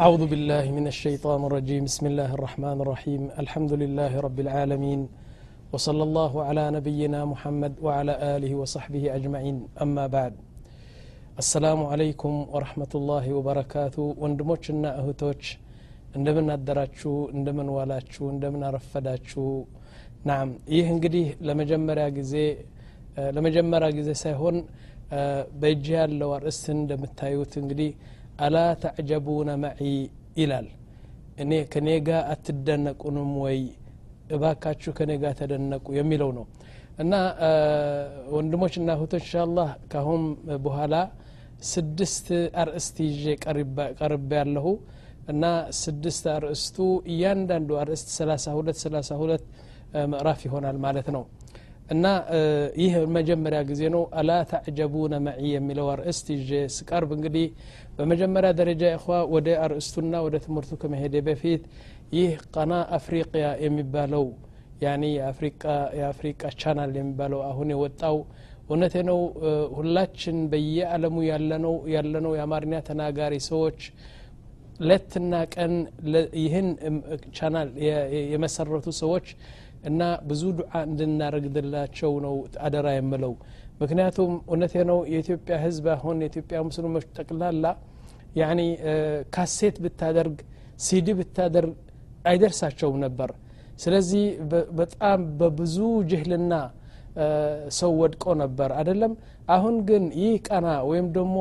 أعوذ بالله من الشيطان الرجيم بسم الله الرحمن الرحيم الحمد لله رب العالمين وصلى الله على نبينا محمد وعلى آله وصحبه أجمعين أما بعد السلام عليكم ورحمة الله وبركاته اندمنا الدراتشو اندمنا والاتشو اندمنا رفداتشو نعم إيه انقديه لما እንግዲህ ለመጀመሪያ لما ለመጀመሪያ ጊዜ سيهون በእጅ ያለው አርእስትን دمتايوت انقديه አላ ተዕጀቡነ መዒ ይላል እኔ ከኔ ጋር አትደነቁንም ወይ እባካችሁ ከኔ ጋር ተደነቁ የሚለው ነው እና ወንድሞች እና እህቶች እንሻላህ ካሁን በኋላ ስድስት አርእስት ይዤ ቀርቤ ያለሁ እና ስድስት አርእስቱ እያንዳንዱ አርእስት 32 32 ምዕራፍ ይሆናል ማለት ነው እና ይህ መጀመሪያ ጊዜ ነው አላ ተዕጀቡነ መዒ የሚለው አርእስት ይዤ ስቀርብ እንግዲህ በመጀመሪያ ደረጃ ይኸዋ ወደ አርእስቱና ወደ ትምህርቱ ከመሄደ በፊት ይህ ቀና አፍሪቅያ የሚባለው ያኒ የአፍሪቃ ቻናል የሚባለው አሁን የወጣው እውነቴ ነው ሁላችን በየአለሙ ያለነው የአማርኛ ተናጋሪ ሰዎች ሌትና ቀን ይህን ቻናል የመሰረቱ ሰዎች እና ብዙ ዱዓ እንድናረግድላቸው ነው አደራ የምለው ምክንያቱም እውነቴ ነው የኢትዮጵያ ህዝብ አሁን የኢትዮጵያ ሙስሊሞች ጠቅላላ ያኒ ካሴት ብታደርግ ሲዲ ብታደርግ አይደርሳቸውም ነበር ስለዚህ በጣም በብዙ ጅህልና ሰው ወድቆ ነበር አይደለም አሁን ግን ይህ ቀና ወይም ደግሞ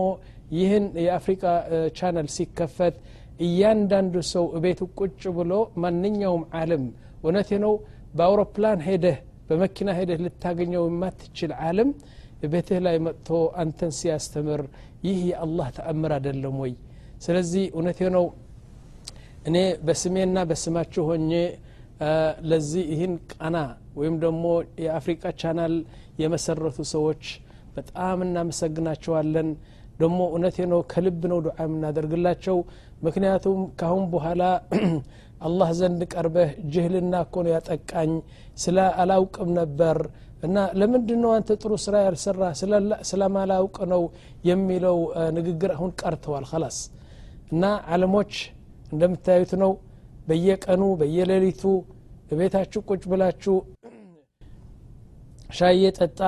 ይህን የአፍሪካ ቻነል ሲከፈት እያንዳንዱ ሰው እቤት ቁጭ ብሎ ማንኛውም አለም እውነቴ ነው በአውሮፕላን ሄደህ በመኪና ሄደህ ልታገኘው የማትችል አለም ቤትህ ላይ መጥቶ አንተን ሲያስተምር ይህ የአላህ ተአምር አይደለም ወይ ስለዚህ እውነቴ ነው እኔ በስሜና በስማችሁ ሆኜ ለዚህ ይህን ቃና ወይም ደግሞ የአፍሪቃ ቻናል የመሰረቱ ሰዎች በጣም እናመሰግናቸዋለን ደግሞ እውነቴ ነው ከልብ ነው ዱዓ የምናደርግላቸው ምክንያቱም ካሁን በኋላ አላህ ዘንድ ቀርበህ ጅህልና እኮ ነው ያጠቃኝ ስለ አላውቅም ነበር እና ለምንድ ነው አንተ ጥሩ ስራ ያልሰራ ስለማላውቅ ነው የሚለው ንግግር አሁን ቀርተዋል ላስ እና አለሞች እንደምታዩት ነው በየቀኑ በየሌሊቱ ቤታችሁ ቁጭ ብላችሁ ሻይ የጠጣ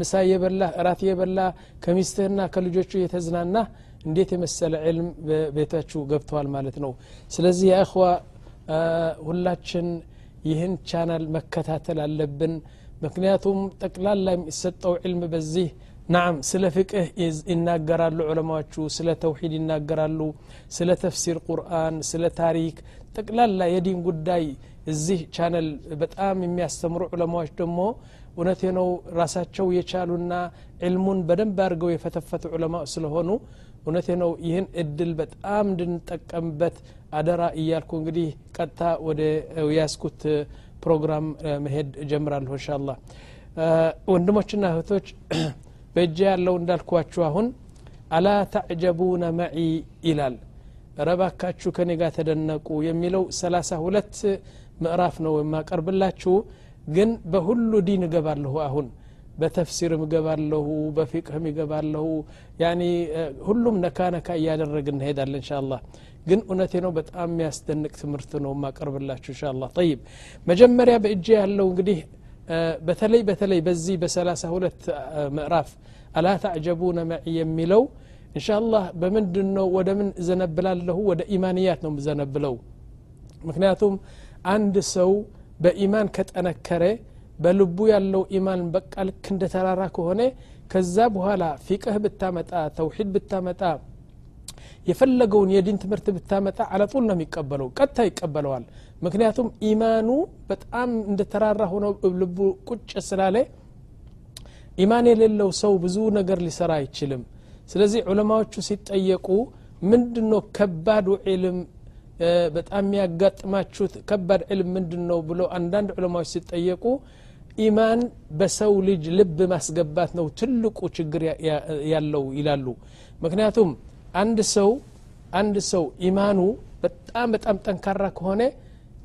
ምሳ የበላ እራት የበላህ ከሚስትህና ከልጆቹ እየተዝናናህ እንዴት የመሰለ ዕልም በቤታችሁ ገብተዋል ማለት ነው ስለዚህ የእኽዋ ሁላችን ይህን ቻናል መከታተል አለብን ምክንያቱም ጠቅላላ የሚሰጠው ዕልም በዚህ ናም ስለ ፍቅህ ይናገራሉ ዑለማዎቹ ስለ ተውሂድ ይናገራሉ ስለ ተፍሲር ቁርአን ስለ ታሪክ ጠቅላላ የዲን ጉዳይ እዚህ ቻነል በጣም የሚያስተምሩ ዑለማዎች ደግሞ እውነቴ ነው ራሳቸው የቻሉና ዕልሙን በደንብ አድርገው የፈተፈቱ ዑለማ ስለሆኑ እውነቴ ነው ይህን እድል በጣም እንድንጠቀምበት አደራ እያልኩ እንግዲህ ቀጥታ ወደ ያስኩት ፕሮግራም መሄድ ጀምራለሁ እንሻላ ወንድሞችና እህቶች በእጃ ያለው እንዳልኳችሁ አሁን አላ ተዕጀቡነ መዒ ይላል ረባካችሁ ከኔ ጋር ተደነቁ የሚለው ሰላሳ ሁለት ምዕራፍ ነው የማቀርብላችሁ ግን በሁሉ ዲን እገባለሁ አሁን በተፍሲርም እገባለሁ በፊቅህም ይገባለሁ ያኒ ሁሉም ነካ ነካ እያደረግን እንሄዳለን እንሻአላህ ግን እውነቴ ነው በጣም የሚያስደንቅ ትምህርት ነው ማቀርብላችሁ እንሻአላህ ጠይብ መጀመሪያ በእጄ ያለው እንግዲህ በተለይ በተለይ በዚህ በሰላሳ ሁለት ምዕራፍ አላ ታዕጀቡነ መዒ የሚለው እንሻአላህ በምንድን ነው ወደ ምን እዘነብላለሁ ወደ ኢማንያት ነው ዘነብለው ምክንያቱም አንድ ሰው በኢማን ከጠነከረ በልቡ ያለው ኢማን በቃ ልክ እንደ ተራራ ከሆነ ከዛ በኋላ ፊቅህ ብታመጣ ተውሒድ ብታመጣ የፈለገውን የዲን ትምህርት ብታመጣ አለጡል ነው የሚቀበለው ቀጥታ ይቀበለዋል ምክንያቱም ኢማኑ በጣም እንደ ተራራ ሆኖ ልቡ ቁጭ ስላለ ኢማን የሌለው ሰው ብዙ ነገር ሊሰራ አይችልም ስለዚህ ዑለማዎቹ ሲጠየቁ ምንድነው ከባዱ ዒልም በጣም የሚያጋጥማችሁት ከባድ ዕልም ምንድን ነው ብሎ አንዳንድ ዑለማዎች ሲጠየቁ ኢማን በሰው ልጅ ልብ ማስገባት ነው ትልቁ ችግር ያለው ይላሉ ምክንያቱም አንድ ሰው አንድ ሰው ኢማኑ በጣም በጣም ጠንካራ ከሆነ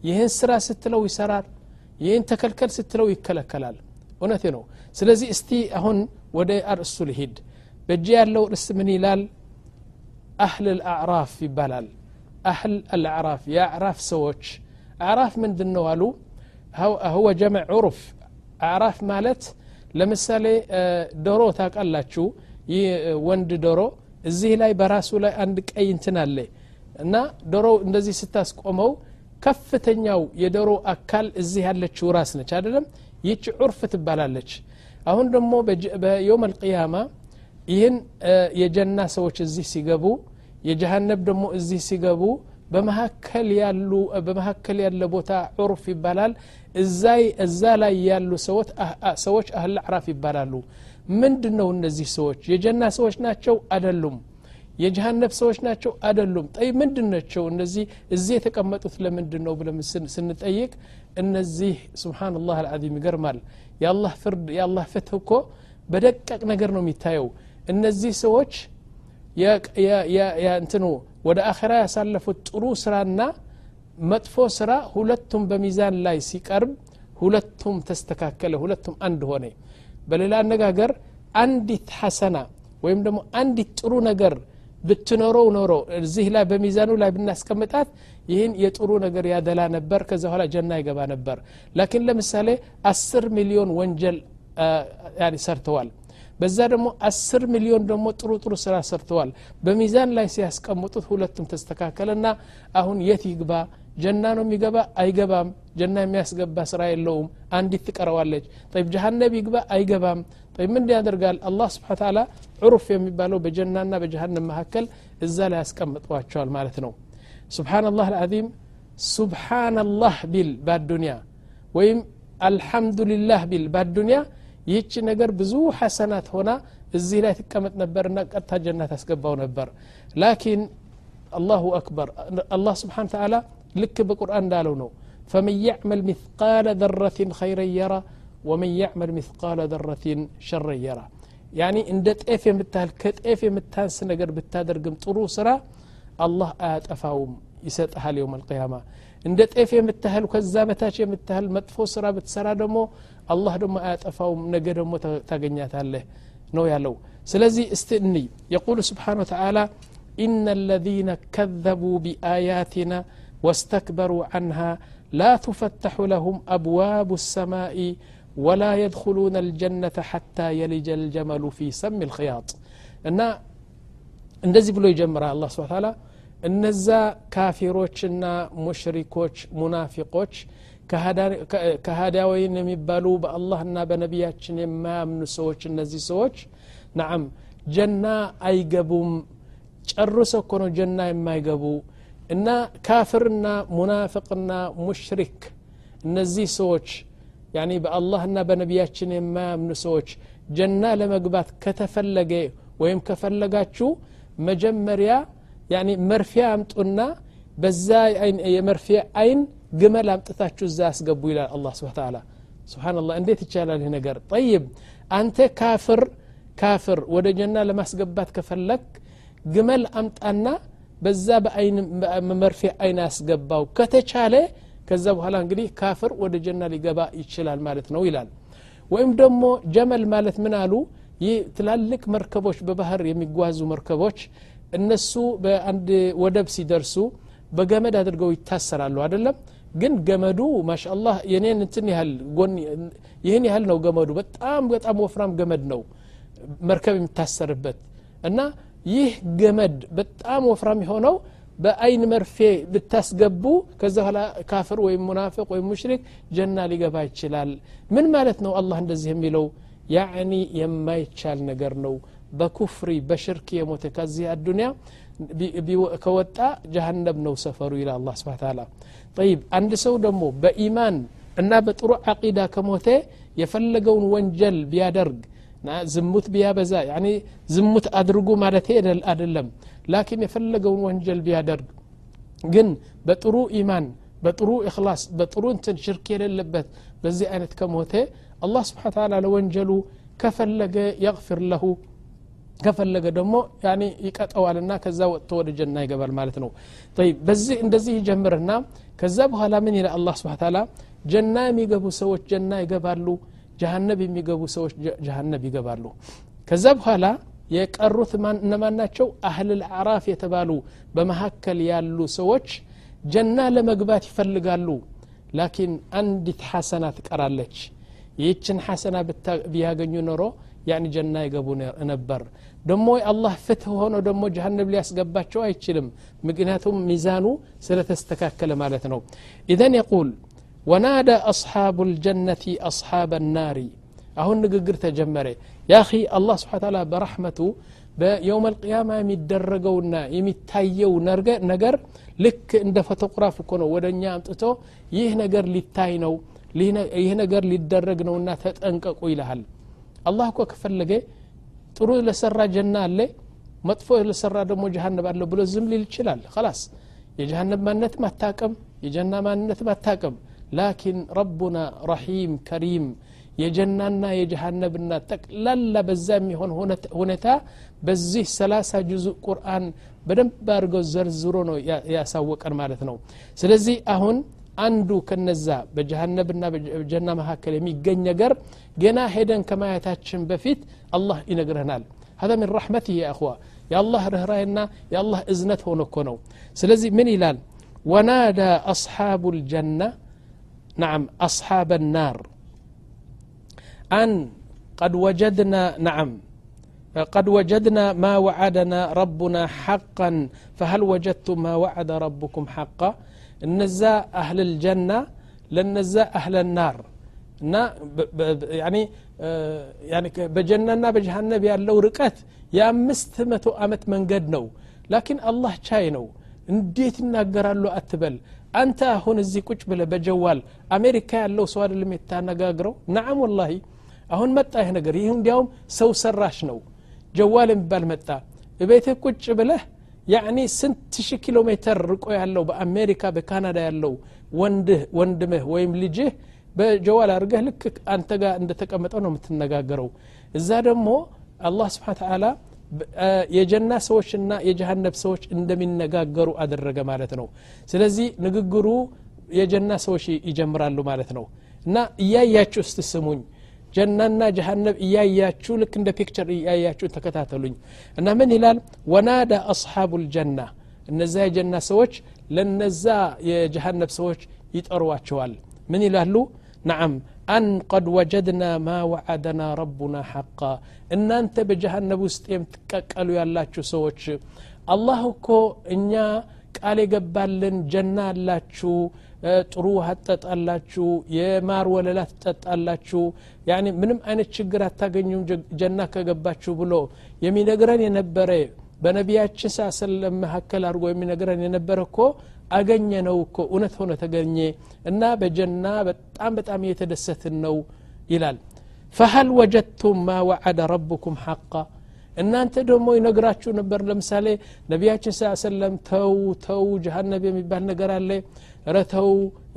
ይህን ስራ ስትለው ይሰራል ይህን ተከልከል ስትለው ይከለከላል እውነቴ ነው ስለዚህ እስቲ አሁን ወደ አርእሱ ልሂድ በእጅ ያለው ርዕስ ምን ይላል አህል አልአዕራፍ ይባላል አህል አልአዕራፍ የአዕራፍ ሰዎች አዕራፍ ምንድን ነው አሉ هو جمع عرف አራፍ ማለት ለምሳሌ ዶሮ ታውቃላችሁ ይህ ወንድ ዶሮ እዚህ ላይ በራሱ ላይ አንድ ቀይ እንትን አለ እና ዶሮ እንደዚህ ስታስቆመው ከፍተኛው የዶሮ አካል እዚህ ያለችው ራስ ነች አይደለም ይች ዑርፍ ትባላለች አሁን ደግሞ በየውም አልቅያማ ይህን የጀና ሰዎች እዚህ ሲገቡ የጀሃነብ ደግሞ እዚህ ሲገቡ በመካከል ያለ ቦታ ዑርፍ ይባላል እዛ ላይ ያሉ ሰዎች አህል አዕራፍ ይባላሉ ምንድ ነው እነዚህ ሰዎች የጀና ሰዎች ናቸው አደሉም የጀሃነብ ሰዎች ናቸው አደሉም ጠይ ምንድን እነዚህ እዚህ የተቀመጡት ለምንድን ነው ብለን ስንጠይቅ እነዚህ ስብናላህ አልዓዚም ይገርማል የአላህ ፍርድ የአላህ ፍትህ እኮ በደቀቅ ነገር ነው የሚታየው እነዚህ ሰዎች እንትኑ ወደ አኸራ ያሳለፉት ጥሩ ስራና መጥፎ ስራ ሁለቱም በሚዛን ላይ ሲቀርብ ሁለቱም ተስተካከለ ሁለቱም አንድ ሆነ በሌላ አነጋገር አንዲት ሐሰና ወይም ደግሞ አንዲት ጥሩ ነገር ብትኖረው ኖሮ እዚህ ላይ በሚዛኑ ላይ ብናስቀምጣት ይህን የጥሩ ነገር ያደላ ነበር ከዛ በኋላ ጀና ይገባ ነበር ላኪን ለምሳሌ አስር ሚሊዮን ወንጀል ሰርተዋል በዛ ደግሞ አስር ሚሊዮን ደግሞ ጥሩ ጥሩ ስራ ሰርተዋል በሚዛን ላይ ሲያስቀምጡት ሁለቱም ተስተካከለና አሁን የት ይግባ ጀና ነው የሚገባ አይገባም ጀና የሚያስገባ ስራ የለውም አንዲት ትቀረዋለች ጠይብ ጀሃነብ ይግባ አይገባም ጠይብ ምን ያደርጋል አላህ ስብሓ ተላ ዑሩፍ የሚባለው በጀናና በጀሃነም መካከል እዛ ላይ ያስቀምጧቸዋል ማለት ነው ስብሓናላህ አልዓዚም ስብሓናላህ ቢል ባዱንያ ወይም አልሐምዱሊላህ ቢል ባዱንያ ይህች ነገር ብዙ ሐሰናት ሆና እዚህ ላይ ትቀመጥ ነበርና ቀጥታ ጀና ታስገባው ነበር ላኪን አላሁ አክበር አላህ ስብሓን ተዓላ ልክ በቁርአን እንዳለው ነው فمن يعمل مثقال ذرة خيرا يرى ومن يعمل مثقال ذرة شرا يرى يعني عند طيف የምታህል ከጤፍ የምታንስ ነገር ብታደርግም ጥሩ ስራ አላህ አያጠፋውም ይሰጥሃል የውም አልቅያማ እንደ ጤፍ የምትህል ከዛ በታች የምትህል መጥፎ ስራ ብትሰራ ደግሞ አላህ ደግሞ አያጠፋውም ነገ ደግሞ ታገኛታለህ ነው ያለው ስለዚህ እስቲ እንይ የቁሉ ስብሓን ወተላ ان الذين كذبوا باياتنا واستكبروا عنها لا تفتح لهم ابواب السماء ولا يدخلون الجنه حتى يلج الجمل في سم الخياط ان ان ذي بلو يجمر الله سبحانه وتعالى እነዛ ካፊሮችና ሙሽሪኮች ሙናፊቆች ከሃዳወይን የሚባሉ በአላህና በነቢያችን የማያምኑ ሰዎች እነዚህ ሰዎች ናም ጀና አይገቡም ጨርሶ እኮ ነው ጀና የማይገቡ እና ካፍርና ሙናፍቅና ሙሽሪክ እነዚህ ሰዎች ያኒ በአላህና በነቢያችን የማያምኑ ሰዎች ጀና ለመግባት ከተፈለገ ወይም ከፈለጋችሁ መጀመሪያ ያኒ መርፊያ አምጡና በዛ የመርፊያ አይን ግመል አምጥታችሁ እዛ ያስገቡ ይላል አላ ስብ ታላ ስብናላ እንዴት ይቻላል ይህ ነገር ጠይብ አንተ ካፍር ካፍር ወደ ጀና ለማስገባት ከፈለክ ግመል አምጣና በዛ መርፌ አይን አስገባው ከተቻለ ከዛ በኋላ እንግዲህ ካፍር ወደ ጀና ሊገባ ይችላል ማለት ነው ይላል ወይም ደግሞ ጀመል ማለት ምን አሉ ይህ ትላልቅ መርከቦች በባህር የሚጓዙ መርከቦች እነሱ በአንድ ወደብ ሲደርሱ በገመድ አድርገው ይታሰራሉ አይደለም ግን ገመዱ ማሻአላህ የኔን እንትን ያህል ጎን ይህን ያህል ነው ገመዱ በጣም በጣም ወፍራም ገመድ ነው መርከብ የሚታሰርበት እና ይህ ገመድ በጣም ወፍራም የሆነው በአይን መርፌ ብታስገቡ ከዛ ኋላ ካፍር ወይም ሙናፍቅ ወይም ሙሽሪክ ጀና ሊገባ ይችላል ምን ማለት ነው አላህ እንደዚህ የሚለው ያዕኒ የማይቻል ነገር ነው በኩፍሪ በሽርክ የሞተ ከዚህ አዱኒያ ከወጣ ጀሃነብ ነው ሰፈሩ ይላል አላ ስብን ታላ ጠይብ አንድ ሰው ደግሞ በኢማን እና በጥሩ አቂዳ ከሞተ የፈለገውን ወንጀል ቢያደርግ ዝሙት ቢያበዛ ያኒ ዝሙት አድርጉ ማለት አይደለም ላኪን የፈለገውን ወንጀል ቢያደርግ ግን በጥሩ ኢማን በጥሩ እክላስ በጥሩ እንትን ሽርክ የሌለበት በዚህ አይነት ከሞተ አላህ ስብሓን ታላ ለወንጀሉ ከፈለገ የቅፍር ለሁ ከፈለገ ደግሞ ያኔ ይቀጠዋልና ከዛ ወጥቶ ወደ ጀና ይገባል ማለት ነው ይብ በዚህ እንደዚህ ይጀምርና ከዛ በኋላ ምን ይለ አላ ስብን ታላ ጀና የሚገቡ ሰዎች ጀና ይገባሉ ጀሃነብ የሚገቡ ሰዎች ጀሃነብ ይገባሉ ከዛ በኋላ የቀሩት እነማን ናቸው አህልል አዕራፍ የተባሉ በመካከል ያሉ ሰዎች ጀና ለመግባት ይፈልጋሉ ላኪን አንዲት ሐሰና ትቀራለች ይህችን ሐሰና ቢያገኙ ኖሮ يعني ጀና ይገቡ ነበር ደሞ አላህ ፍትህ ሆኖ ደሞ ጀሃነብ ሊያስገባቸው አይችልም ምክንያቱም ሚዛኑ ስለተስተካከለ ማለት ነው ኢዘን የቁል ወናዳ አስሓቡ ልጀነቲ አስሓበ ናሪ አሁን ንግግር ተጀመረ ያኺ አላህ ስብሓ ታላ በራሕመቱ በየውም አልቅያማ የሚደረገውና የሚታየው ነገር ልክ እንደ ፎቶግራፍ እኮ ነው ወደ እኛ አምጥቶ ይህ ነገር ሊታይ ነው ይህ ነገር ሊደረግ ነውና ተጠንቀቁ ይልሃል አላህ እኮ ከፈለገ ጥሩ ለሰራ ጀና አለ መጥፎ ለሰራ ደግሞ ጀሃነብ አለ ብሎ ዝም ሊል ይችላል ላስ የጀሃነብ ማንነት ማታቀም የጀና ማንነት ማታቀም ላኪን ረቡና ረሒም ከሪም የጀናና የጀሃነብና ጠቅላላ በዛ የሚሆን ሁኔታ በዚህ ሰላሳ ጅዙ ቁርአን በደንብ አድርገው ዘርዝሮ ነው ያሳወቀን ማለት ነው ስለዚህ አሁን አንዱ ከነዛ በጀሃነብና በጀና መካከል የሚገኝ جنا ገና كما ከማየታችን بفيت الله ይነግረናል هذا من رحمته يا أخوة يا الله رهراينا يا الله إزنت هونكونو سلزي من إلال ونادى أصحاب الجنة نعم أصحاب النار أن قد وجدنا نعم قد وجدنا ما وعدنا ربنا حقا فهل وجدتم ما وعد ربكم حقا እነዛ አህል ልጀና ለነዛ አህለ ናር እና በጀናና በጀሃነብ ያለው ርቀት የአምስት መቶ ዓመት መንገድ ነው ላኪን አላህ ቻይ ነው እንዴት ይናገራሉ አትበል አንተ አሁን እዚህ ቁጭ ብለ በጀዋል አሜሪካ ያለው ሰው አይደለም የታነጋግረው ናዓም ወላሂ አሁን መጣ ይህ ነገር ይህ እንዲያውም ሰው ሰራሽ ነው ጀዋል የሚባል መጣ እቤትህ ቁጭ ብለህ ያኒ ስንት ሺህ ኪሎ ሜትር ርቆ ያለው በአሜሪካ በካናዳ ያለው ወንድምህ ወይም ልጅህ በጀዋል አድርገህ ልክ አንተ ጋር እንደተቀመጠው ነው የምትነጋገረው እዛ ደግሞ አላህ ስብሓን ተላ የጀና ሰዎችና የጀሃነብ ሰዎች እንደሚነጋገሩ አደረገ ማለት ነው ስለዚህ ንግግሩ የጀና ሰዎች ይጀምራሉ ማለት ነው እና እያያችሁ እስቲ ስሙኝ ጀናና ጀሃነብ እያያችሁ ልክ እንደ ፒክቸር እያያችሁ ተከታተሉኝ እና ምን ይላል ወናዳ አስሓቡ ልጀና እነዛ የጀና ሰዎች ለነዛ የጀሃነብ ሰዎች ይጠሯቸዋል ምን ይላሉ نعم أن قد وجدنا ما وعدنا ربنا حقا إن أنت بجهنم وسط يمتككلوا يالاتشو سوتش الله كو إنيا ቃል የገባልን ጀና አላችሁ ጥሩ ውሃ ትጠጣላችሁ የማር ወለላ ትጠጣላችሁ ምንም አይነት ችግር አታገኙም ጀና ከገባችሁ ብሎ የሚነግረን የነበረ በነቢያችን ሳሰለም መካከል አድርጎ የሚነግረን የነበረ እኮ አገኘ ነው እኮ እውነት ሆነ ተገኘ እና በጀና በጣም በጣም እየተደሰትን ነው ይላል ፈሀል ወጀድቱም ማ ወዓደ ረብኩም ሐቃ እናንተ ደግሞ ይነግራችሁ ነበር ለምሳሌ ነቢያችን ስ ሰለም ተው ተው ጀሃነብ የሚባል ነገር አለ ረተው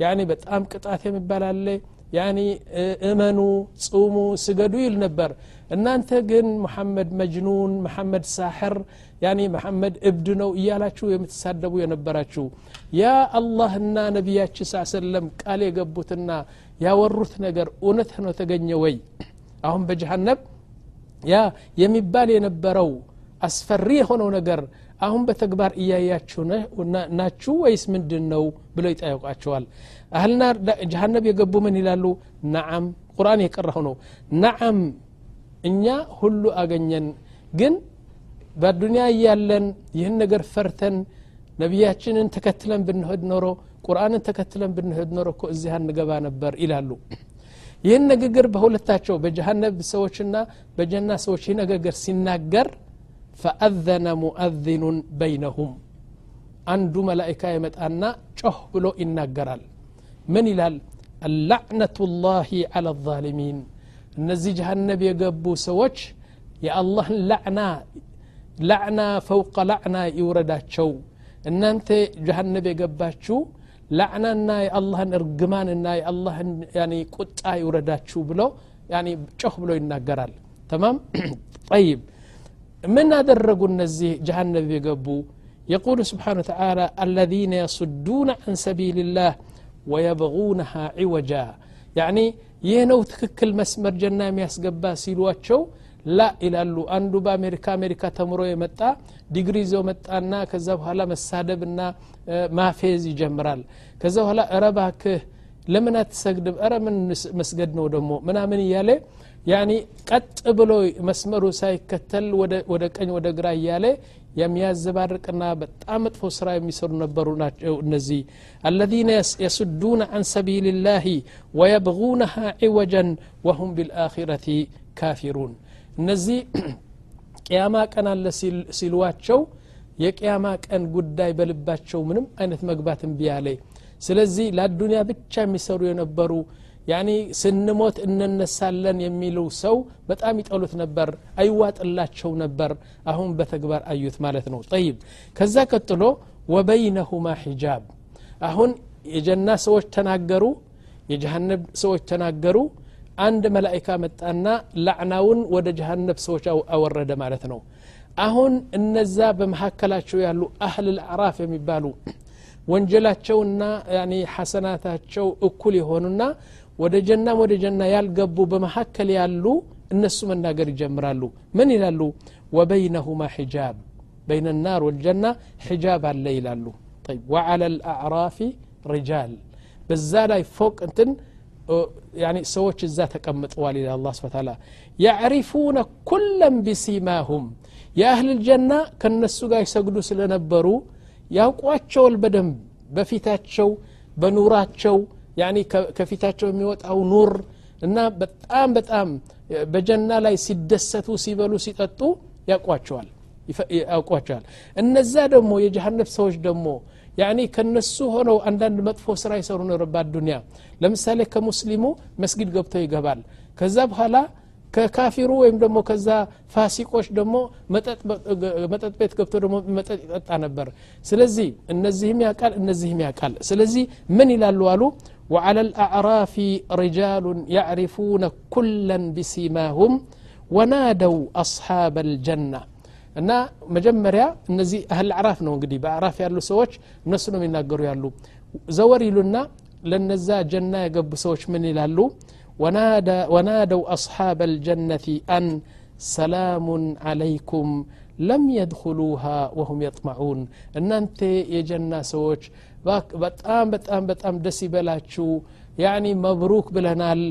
ያኒ በጣም ቅጣት የሚባል አለ ያኒ እመኑ ጽሙ ስገዱ ይል ነበር እናንተ ግን መሐመድ መጅኑን መሐመድ ሳሕር ያኒ መሐመድ እብድ ነው እያላችሁ የምትሳደቡ የነበራችሁ ያ አላህና ነቢያችን ስ ሰለም ቃል የገቡትና ያወሩት ነገር እውነት ነው ተገኘ ወይ አሁን በጀሃነብ ያ የሚባል የነበረው አስፈሪ የሆነው ነገር አሁን በተግባር እያያችሁ ናችሁ ወይስ ምንድን ነው ብለው ይጠይቋቸዋል አህልና ጀሃነብ የገቡ ምን ይላሉ ናዓም ቁርአን የቀራሁ ነው ናአም እኛ ሁሉ አገኘን ግን በዱንያ እያለን ይህን ነገር ፈርተን ነቢያችንን ተከትለን ብንሄድ ኖሮ ቁርአንን ተከትለን ብንሄድ ኖሮ እኮ እዚህ አንገባ ነበር ይላሉ ይህን ንግግር በሁለታቸው በጀሃነብ ሰዎችና በጀና ሰዎች ይህ ንግግር ሲናገር ፈአዘነ ሙአዚኑን በይነሁም አንዱ መላይካ ይመጣና ጮህ ብሎ ይናገራል ምን ይላል አላዕነቱ ላህ አላ ዛሊሚን እነዚህ ጀሃነብ የገቡ ሰዎች የአላህን ላዕና ላዕና ፈውቀ ላዕና ይውረዳቸው እናንተ ጀሃነብ የገባችሁ ላዕናና የአላህን እርግማንና የአላህን ቁጣ ይውረዳችሁ ብሎ ጮህ ብሎ ይናገራል ተማም ጠይብ ምን አደረጉ እነዚህ ጀሃነብ የገቡ يقول سبحانه وتعالى الذين يصدون عن سبيل الله ويبغونها عوجا يعني ይህ ነው ትክክል መስመር ጀና የሚያስገባ ሲሏቸው ላ ይላሉ አንዱ በአሜሪካ አሜሪካ ተምሮ የመጣ ዲግሪ ይዘው መጣና ከዛ በኋላ መሳደብና ማፌዝ ይጀምራል ከዛ በኋላ እረባክህ ለምን አትሰግድም እረ ምን መስገድ ነው ደግሞ ምናምን እያለ ያኒ ቀጥ ብሎ መስመሩ ሳይከተል ወደ ቀኝ ወደ ግራ እያለ የሚያዘባርቅና በጣም መጥፎ ስራ የሚሰሩ ነበሩ ናቸው እነዚህ አለዚነ የስዱነ አን ሰቢልላህ ወየብغونها عوجا وهم بالآخرة ካፊሩን እነዚህ ቅያማ ቀን አለ ሲሏቸው የቅያማ ቀን ጉዳይ በልባቸው ምንም አይነት መግባት ቢያለ ስለዚህ ለአዱንያ ብቻ የሚሰሩ የነበሩ ያኒ ስንሞት እንነሳለን የሚሉ ሰው በጣም ይጠሉት ነበር አይዋጥላቸው ነበር አሁን በተግባር አዩት ማለት ነው ጠይብ ከዛ ቀጥሎ ወበይነሁማ ሒጃብ አሁን የጀና ሰዎች ተናገሩ የጀሃነብ ሰዎች ተናገሩ አንድ መላይካ መጣና ላዕናውን ወደ ጀሃነብ ሰዎች አወረደ ማለት ነው አሁን እነዛ በመካከላቸው ያሉ አህል ልአዕራፍ የሚባሉ ወንጀላቸውና ሐሰናታቸው እኩል የሆኑና ወደ ጀናም ወደ ጀና ያልገቡ በመካከል ያሉ እነሱ መናገር ይጀምራሉ ምን ይላሉ ወበይነሁማ ሒጃብ በይነ ናር ወልጀና ሒጃብ አለ ይላሉ ወዓላ ልአዕራፊ ሪጃል በዛ ላይ ፎቅ እንትን ሰዎች እዛ ተቀምጠዋል ይላል አላ ስብን ታላ ያዕሪፉነ ኩለም ቢሲማሁም የአህል ልጀና ከነሱ ጋር ይሰግዱ ስለነበሩ ያውቋቸውል በደንብ በፊታቸው በኑራቸው ከፊታቸው የሚወጣው ኑር እና በጣም በጣም በጀና ላይ ሲደሰቱ ሲበሉ ሲጠጡ ያውቋቸዋል ያውቋቸዋል እነዛ ደግሞ የጀሃነብ ሰዎች ደግሞ ያኒ ከነሱ ሆነው አንዳንድ መጥፎ ስራ ይሰሩ ነበባት ዱኒያ ለምሳሌ ከሙስሊሙ መስጊድ ገብተው ይገባል ከዛ በኋላ ከካፊሩ ወይም ደግሞ ከዛ ፋሲቆች ደግሞ መጠጥ ቤት ገብቶ ደግሞ መጠጥ ይጠጣ ነበር ስለዚህ እነዚህም ያቃል እነዚህም ያቃል ስለዚህ ምን ይላሉ አሉ وعلى الأعراف رجال يعرفون كلا بسيماهم ونادوا أصحاب الجنة እና መጀመሪያ እነዚህ አህል አዕራፍ ነው እንግዲህ በአዕራፍ ያሉ ሰዎች እነሱ ነው የሚናገሩ ያሉ ዘወር ይሉና ለነዛ ጀና የገቡ ሰዎች ምን ይላሉ ወናደው አስሓብ አልጀነት አን ሰላሙን አለይኩም ለም የድኹሉሃ ወሁም የጥማዑን እናንተ የጀና ሰዎች በጣም በጣም በጣም ደስ ይበላችሁ ያኒ መብሩክ ብለናል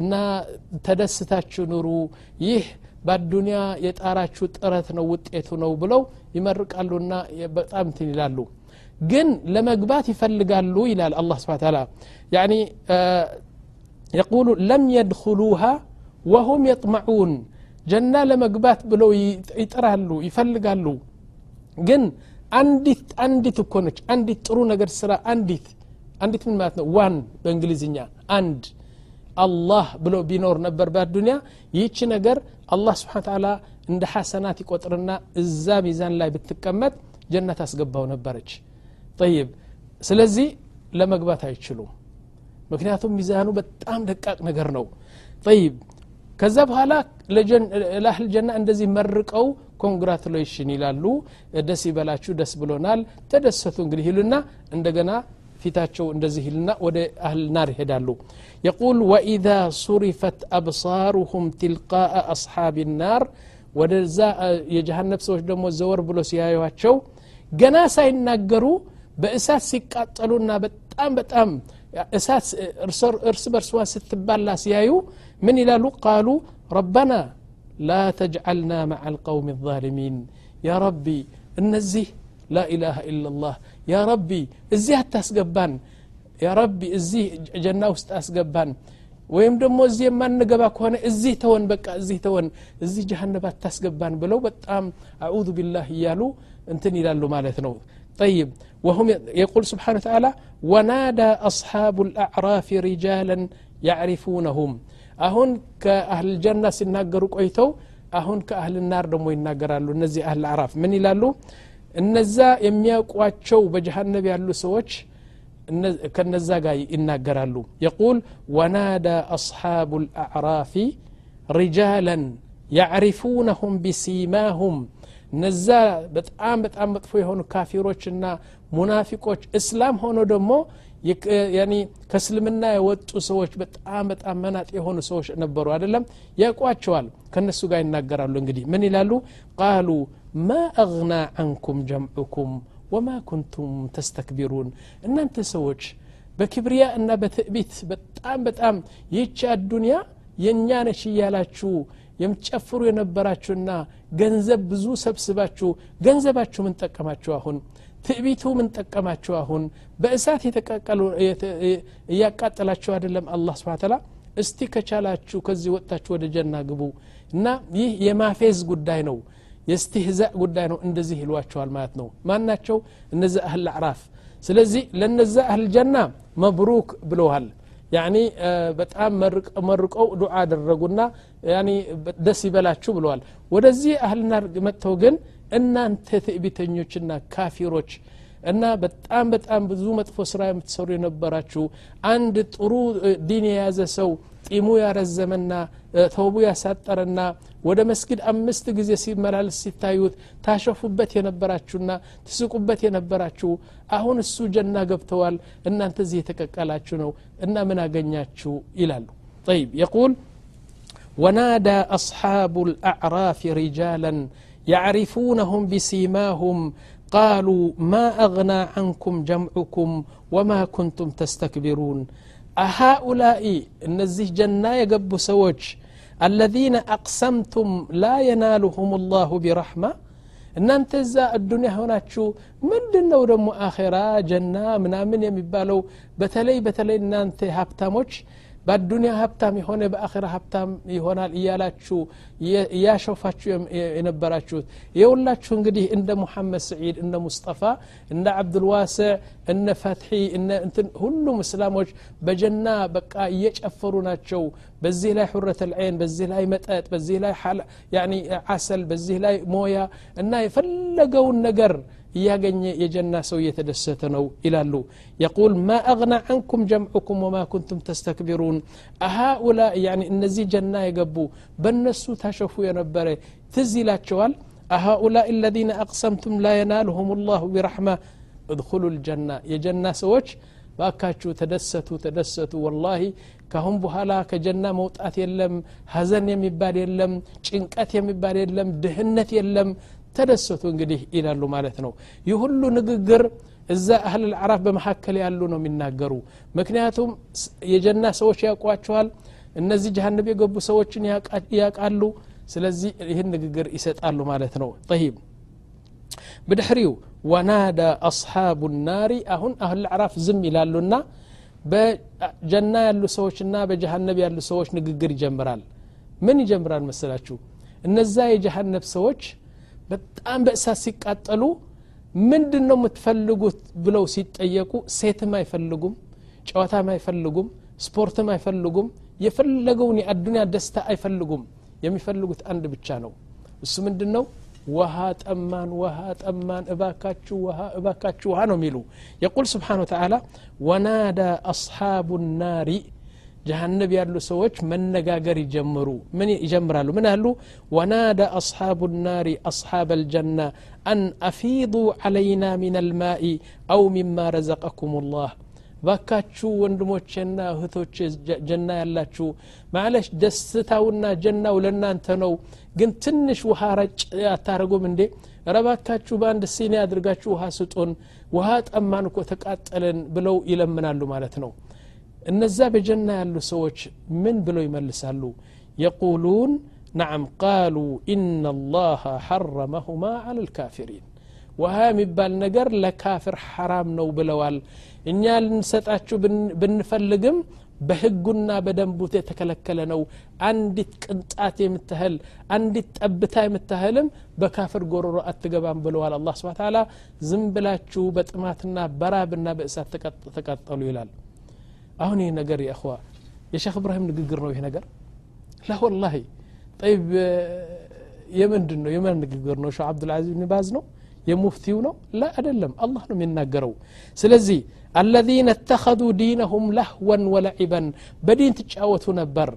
እና ተደስታችሁ ኑሩ ይህ በአዱኒያ የጣራችሁ ጥረት ነው ውጤቱ ነው ብለው ይመርቃሉና በጣም ትን ይላሉ ግን ለመግባት ይፈልጋሉ ይላል አላህ ስብሓን ታላ ያኒ የቁሉ ለም የድኹሉሃ ወሁም የጥመዑን ጀና ለመግባት ብለው ይጥራሉ ይፈልጋሉ ግን አንዲት አንዲት እኮ ነች አንዲት ጥሩ ነገር ስራ አንዲት አንዲት ምን ማለት ነው ዋን በእንግሊዝኛ አንድ አላህ ብሎ ቢኖር ነበር በዱንያ ይህች ነገር አላህ ስብሓን ተላ እንደ ሐሰናት ይቆጥርና እዛ ሚዛን ላይ ብትቀመጥ ጀነት አስገባው ነበረች ጠይብ ስለዚህ ለመግባት አይችሉም ምክንያቱም ሚዛኑ በጣም ደቃቅ ነገር ነው ጠይብ ከዛ በኋላ ለአህል ጀና እንደዚህ መርቀው ኮንግራቱሌሽን ይላሉ ደስ ይበላችሁ ደስ ብሎናል ተደሰቱ እንግዲህ ይሉና እንደገና ፊታቸው እንደዚህ ይልና ወደ አህል ናር ይሄዳሉ የቁል ወኢዛ ሱሪፈት አብሳሩሁም ቲልቃአ አስሓብ ናር ወደዛ የጀሃነብ ሰዎች ደግሞ ዘወር ብሎ ሲያዩቸው ገና ሳይናገሩ በእሳት ሲቃጠሉና በጣም በጣም እሳት እርስ በርስዋ ስትባላ ሲያዩ ምን ይላሉ ቃሉ ረበና ላ ተጅዓልና ማዓ አልቀውም ዛሊሚን ያ ረቢ እነዚህ لا إله إلا الله يا ربي إزي حتى يا ربي إزي جنة وست أسقبان ويم دمو إزي ما نقباك هنا إزي تون بك إزي تون إزي جهنم تسقبان بلو بتام أعوذ بالله يالو انتني لالو مالتنو طيب وهم يقول سبحانه وتعالى ونادى أصحاب الأعراف رجالا يعرفونهم أهون كأهل الجنة سنقروا كويتو أهون كأهل النار دمو نقرالو نزي أهل الأعراف من يلالو እነዛ የሚያውቋቸው በጀሃነብ ያሉ ሰዎች ከነዛ ጋር ይናገራሉ የቁል ወናዳ አስሓቡ ልአዕራፊ ሪጃለን ያዕሪፉነሁም ቢሲማሁም እነዛ በጣም በጣም መጥፎ የሆኑ ካፊሮችና ሙናፊቆች እስላም ሆኖ ደግሞ ከእስልምና የወጡ ሰዎች በጣም በጣም መናጥ የሆኑ ሰዎች ነበሩ አይደለም ያውቋቸዋል ከነሱ ጋር ይናገራሉ እንግዲህ ምን ይላሉ ቃሉ ማ አግና አንኩም ጀምዑኩም ወማ ኩንቱም ተስተክቢሩን እናንተ ሰዎች በክብሪያ እና በትዕቢት በጣም በጣም ይህች አዱንያ የእኛ ነች እያላችሁ የምጨፍሩ የነበራችሁና ገንዘብ ብዙ ሰብስባችሁ ገንዘባችሁ ምን ጠቀማችሁ አሁን ትዕቢቱ ምን ጠቀማችሁ አሁን በእሳት እያቃጠላችሁ አይደለም አላህ ስብን ተላ እስቲ ከቻላችሁ ከዚህ ወጥታችሁ ወደ ጀና ግቡ እና ይህ የማፌዝ ጉዳይ ነው የስትህዛእ ጉዳይ ነው እንደዚህ ይሏቸዋል ማለት ነው ማናቸው እነዚ አህል አዕራፍ ስለዚህ ለነዚ አህል ጀና መብሩክ ብለዋል ያኒ በጣም መርቀው ዱዓ አደረጉና ደስ ይበላችሁ ብለዋል ወደዚህ አህልና መጥተው ግን እናንተ ትዕቢተኞችና ካፊሮች እና በጣም በጣም ብዙ መጥፎ ስራ የምትሰሩ የነበራችሁ አንድ ጥሩ ዲን የያዘ ሰው ጢሙ ያረዘመና ተውቡ ያሳጠረና ወደ መስጊድ አምስት ጊዜ ሲመላለስ ሲታዩት ታሸፉበት የነበራችሁና ትስቁበት የነበራችሁ አሁን እሱ ጀና ገብተዋል እናንተ እዚህ የተቀቀላችሁ ነው እና ምን አገኛችሁ ይላሉ طيب يقول ونادى أصحاب الأعراف رجالا يعرفونهم بسيماهم قالوا ما أغنى عنكم جمعكم وما كنتم تستكبرون أهؤلاء النزيه جنة يقب سوج الذين أقسمتم لا ينالهم الله برحمة إن أنت الدنيا هنا تشو من دنو دم آخرة جنة منا من يمبالو بتلي بتلي إن أنت هابتموش በአዱኒያ ሀብታም የሆነ በአኼራ ሀብታም ይሆናል እያላችሁ እያሸፋችሁ የነበራችሁት የሁላችሁ እንግዲህ እንደ ሙሐመድ ስዒድ እንደ ሙስጠፋ እንደ አብዱልዋስዕ እነ ፈትሒ ሁሉም እስላሞች በጀና በቃ እየጨፈሩ ናቸው በዚህ ላይ ሁረት ልዐይን በዚህ ላይ መጠጥ በዚህ ላይ ዓሰል በዚህ ላይ ሞያ እና የፈለገውን ነገር يجن يجنى سو يتدستنو إلى اللو يقول ما أغنى عنكم جمعكم وما كنتم تستكبرون اهؤلاء يعني النزي جنى يقبو بنسو تشوفوا ينبري تزي لا اهؤلاء الذين أقسمتم لا ينالهم الله برحمة ادخلوا الجنة يا يجنى سوش باكاتشو تدستوا تدستوا والله كهم بهلا كجنة موتات يلم هزن يمبال يلم شنكات يمبال يلم دهنة يلم ተደሰቱ እንግዲህ ይላሉ ማለት ነው ይህ ሁሉ ንግግር እዛ አህል ልአራፍ በመካከል ያሉ ነው የሚናገሩ ምክንያቱም የጀና ሰዎች ያውቋቸዋል እነዚህ ጀሃንብ የገቡ ሰዎችን ያቃሉ ስለዚህ ይህን ንግግር ይሰጣሉ ማለት ነው ጠይብ ብድሕሪው ወናዳ አስሓቡ ናሪ አሁን አህል ልአራፍ ዝም ይላሉና በጀና ያሉ ሰዎችና በጀሃነብ ያሉ ሰዎች ንግግር ይጀምራል ምን ይጀምራል መሰላችሁ እነዛ የጀሃነብ ሰዎች በጣም በእሳት ሲቃጠሉ ምንድን ነው የምትፈልጉት ብለው ሲጠየቁ ሴትም አይፈልጉም ጨዋታም አይፈልጉም ስፖርትም አይፈልጉም የፈለገውን የአዱኒያ ደስታ አይፈልጉም የሚፈልጉት አንድ ብቻ ነው እሱ ምንድን ነው ውሃ ጠማን ውሃ ጠማን እባካችሁ ውሃ እባካችሁ ውሃ ነው የሚሉ የቁል ስብሓን ወተላ ወናዳ አስሓቡ ናሪ ጀሃነብ ያሉ ሰዎች መነጋገር ይጀምሩ ምን ይጀምራሉ ምን አሉ ወናዳ አስሓቡ ናሪ አስሓብ አልጀና አን አፊዱ ዓለይና ምን አልማኢ አው ሚማ ረዘቀኩም ላህ ባካችሁ ወንድሞቼና እህቶች ጀና ያላችሁ ማለሽ ደስታውና ጀናው ለእናንተ ነው ግን ትንሽ ውሃ ረጭ አታረጉም እንዴ ረባካችሁ በአንድ ሲኒ አድርጋችሁ ውሃ ስጡን ውሃ ጠማን እኮ ተቃጠለን ብለው ይለምናሉ ማለት ነው እነዛ በጀና ያሉ ሰዎች ምን ብለው ይመልሳሉ የቁሉን ናም ቃሉ ኢና ላህ ሐረመሁማ አላ ልካፊሪን ውሃ የሚባል ነገር ለካፍር ሐራም ነው ብለዋል እኛ ልንሰጣችሁ ብንፈልግም በህጉና በደንቡ የተከለከለ ነው አንዲት ቅንጣት የምታህል አንዲት ጠብታ የምታህልም በካፍር ጎሮሮ አትገባም ብለዋል አላ ስብን ታላ ዝም ብላችሁ በጥማትና በራብና በእሳት ተቀጠሉ ይላል አሁን ይህ ነገር የእኸዋ የሼክ እብራሂም ንግግር ነው ይህ ነገር ላ ወላሂ ጠይብ የምንድን ነው የማን ንግግር ነው ሸህ አብዱልዓዚዝ ብን ባዝ ነው የሙፍቲው ነው ላ አይደለም አላህ ነው የሚናገረው ስለዚህ አለዚነ እተኸዙ ዲነሁም ለህወን ወለዒበን በዲን ትጫወቱ ነበር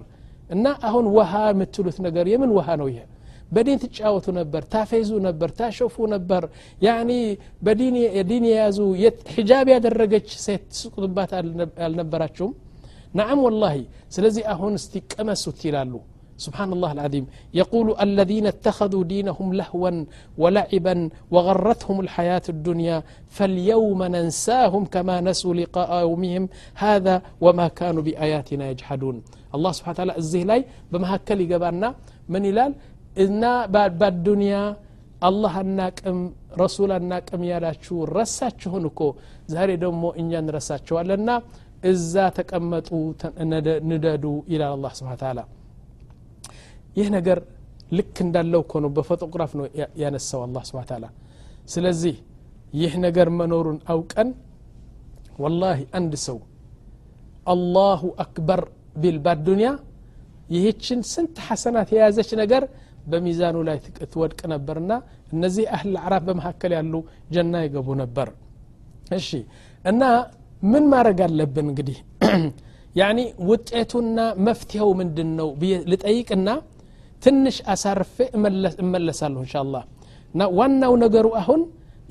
እና አሁን ውሃ የምትሉት ነገር የምን ውሃ ነው ይሄ በዲን ትጫወቱ ነበር ታፌዙ ነበር ታሸፉ ነበር ያኒ በዲን የያዙ ሒጃብ ያደረገች ሴት ስቁትባት አልነበራችሁም نعم والله سلزي أهون استقمسوا تلالو سبحان الله العظيم يقول الذين اتخذوا دينهم لهوا ولعبا وغرتهم الحياة الدنيا فاليوم ننساهم كما نسوا لقاء يومهم هذا وما كانوا بآياتنا يجحدون الله سبحانه وتعالى الزهلاي بمهكل يقبلنا من إلال እና ባዱንያ አላህ አናቅም ረሱል አናቅም ያላችሁ ረሳችሁን እኮ ዛሬ ደግሞ እኛ እንረሳችኋለና እዛ ተቀመጡ ንደዱ ይላል አላ ስብን ታላ ይህ ነገር ልክ እንዳለው እኮ ነው በፎቶግራፍ ነው ያነሳው አላ ስብን ታላ ስለዚህ ይህ ነገር መኖሩን አውቀን ወላሂ አንድ ሰው አላሁ አክበር ቢል ባዱንያ ይህችን ስንት ሐሰናት የያዘች ነገር በሚዛኑ ላይ ትወድቅ ነበርና እነዚህ አህል አዕራፍ በመካከል ያሉ ጀና ይገቡ ነበር እሺ እና ምን ማድረግ አለብን እንግዲህ ያኒ ውጤቱና መፍትሄው ምንድን ነው ልጠይቅና ትንሽ አሳርፌ እመለሳለሁ እንሻላ እና ዋናው ነገሩ አሁን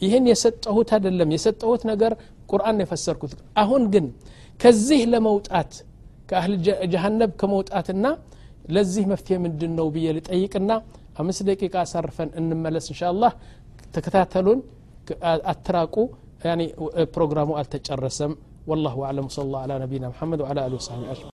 ይህን የሰጠሁት አይደለም የሰጠሁት ነገር ቁርአን የፈሰርኩት አሁን ግን ከዚህ ለመውጣት ከአህል ጀሃነብ ከመውጣትና ለዚህ መፍትሄ ምንድን ነው ብዬ ልጠይቅና አምስት ደቂቃ አሳርፈን እንመለስ እንሻላህ ተከታተሉን አትራቁ ፕሮግራሙ አልተጨረሰም والله أعلم صلى الله على نبينا محمد وعلى آله وصحبه أجمعين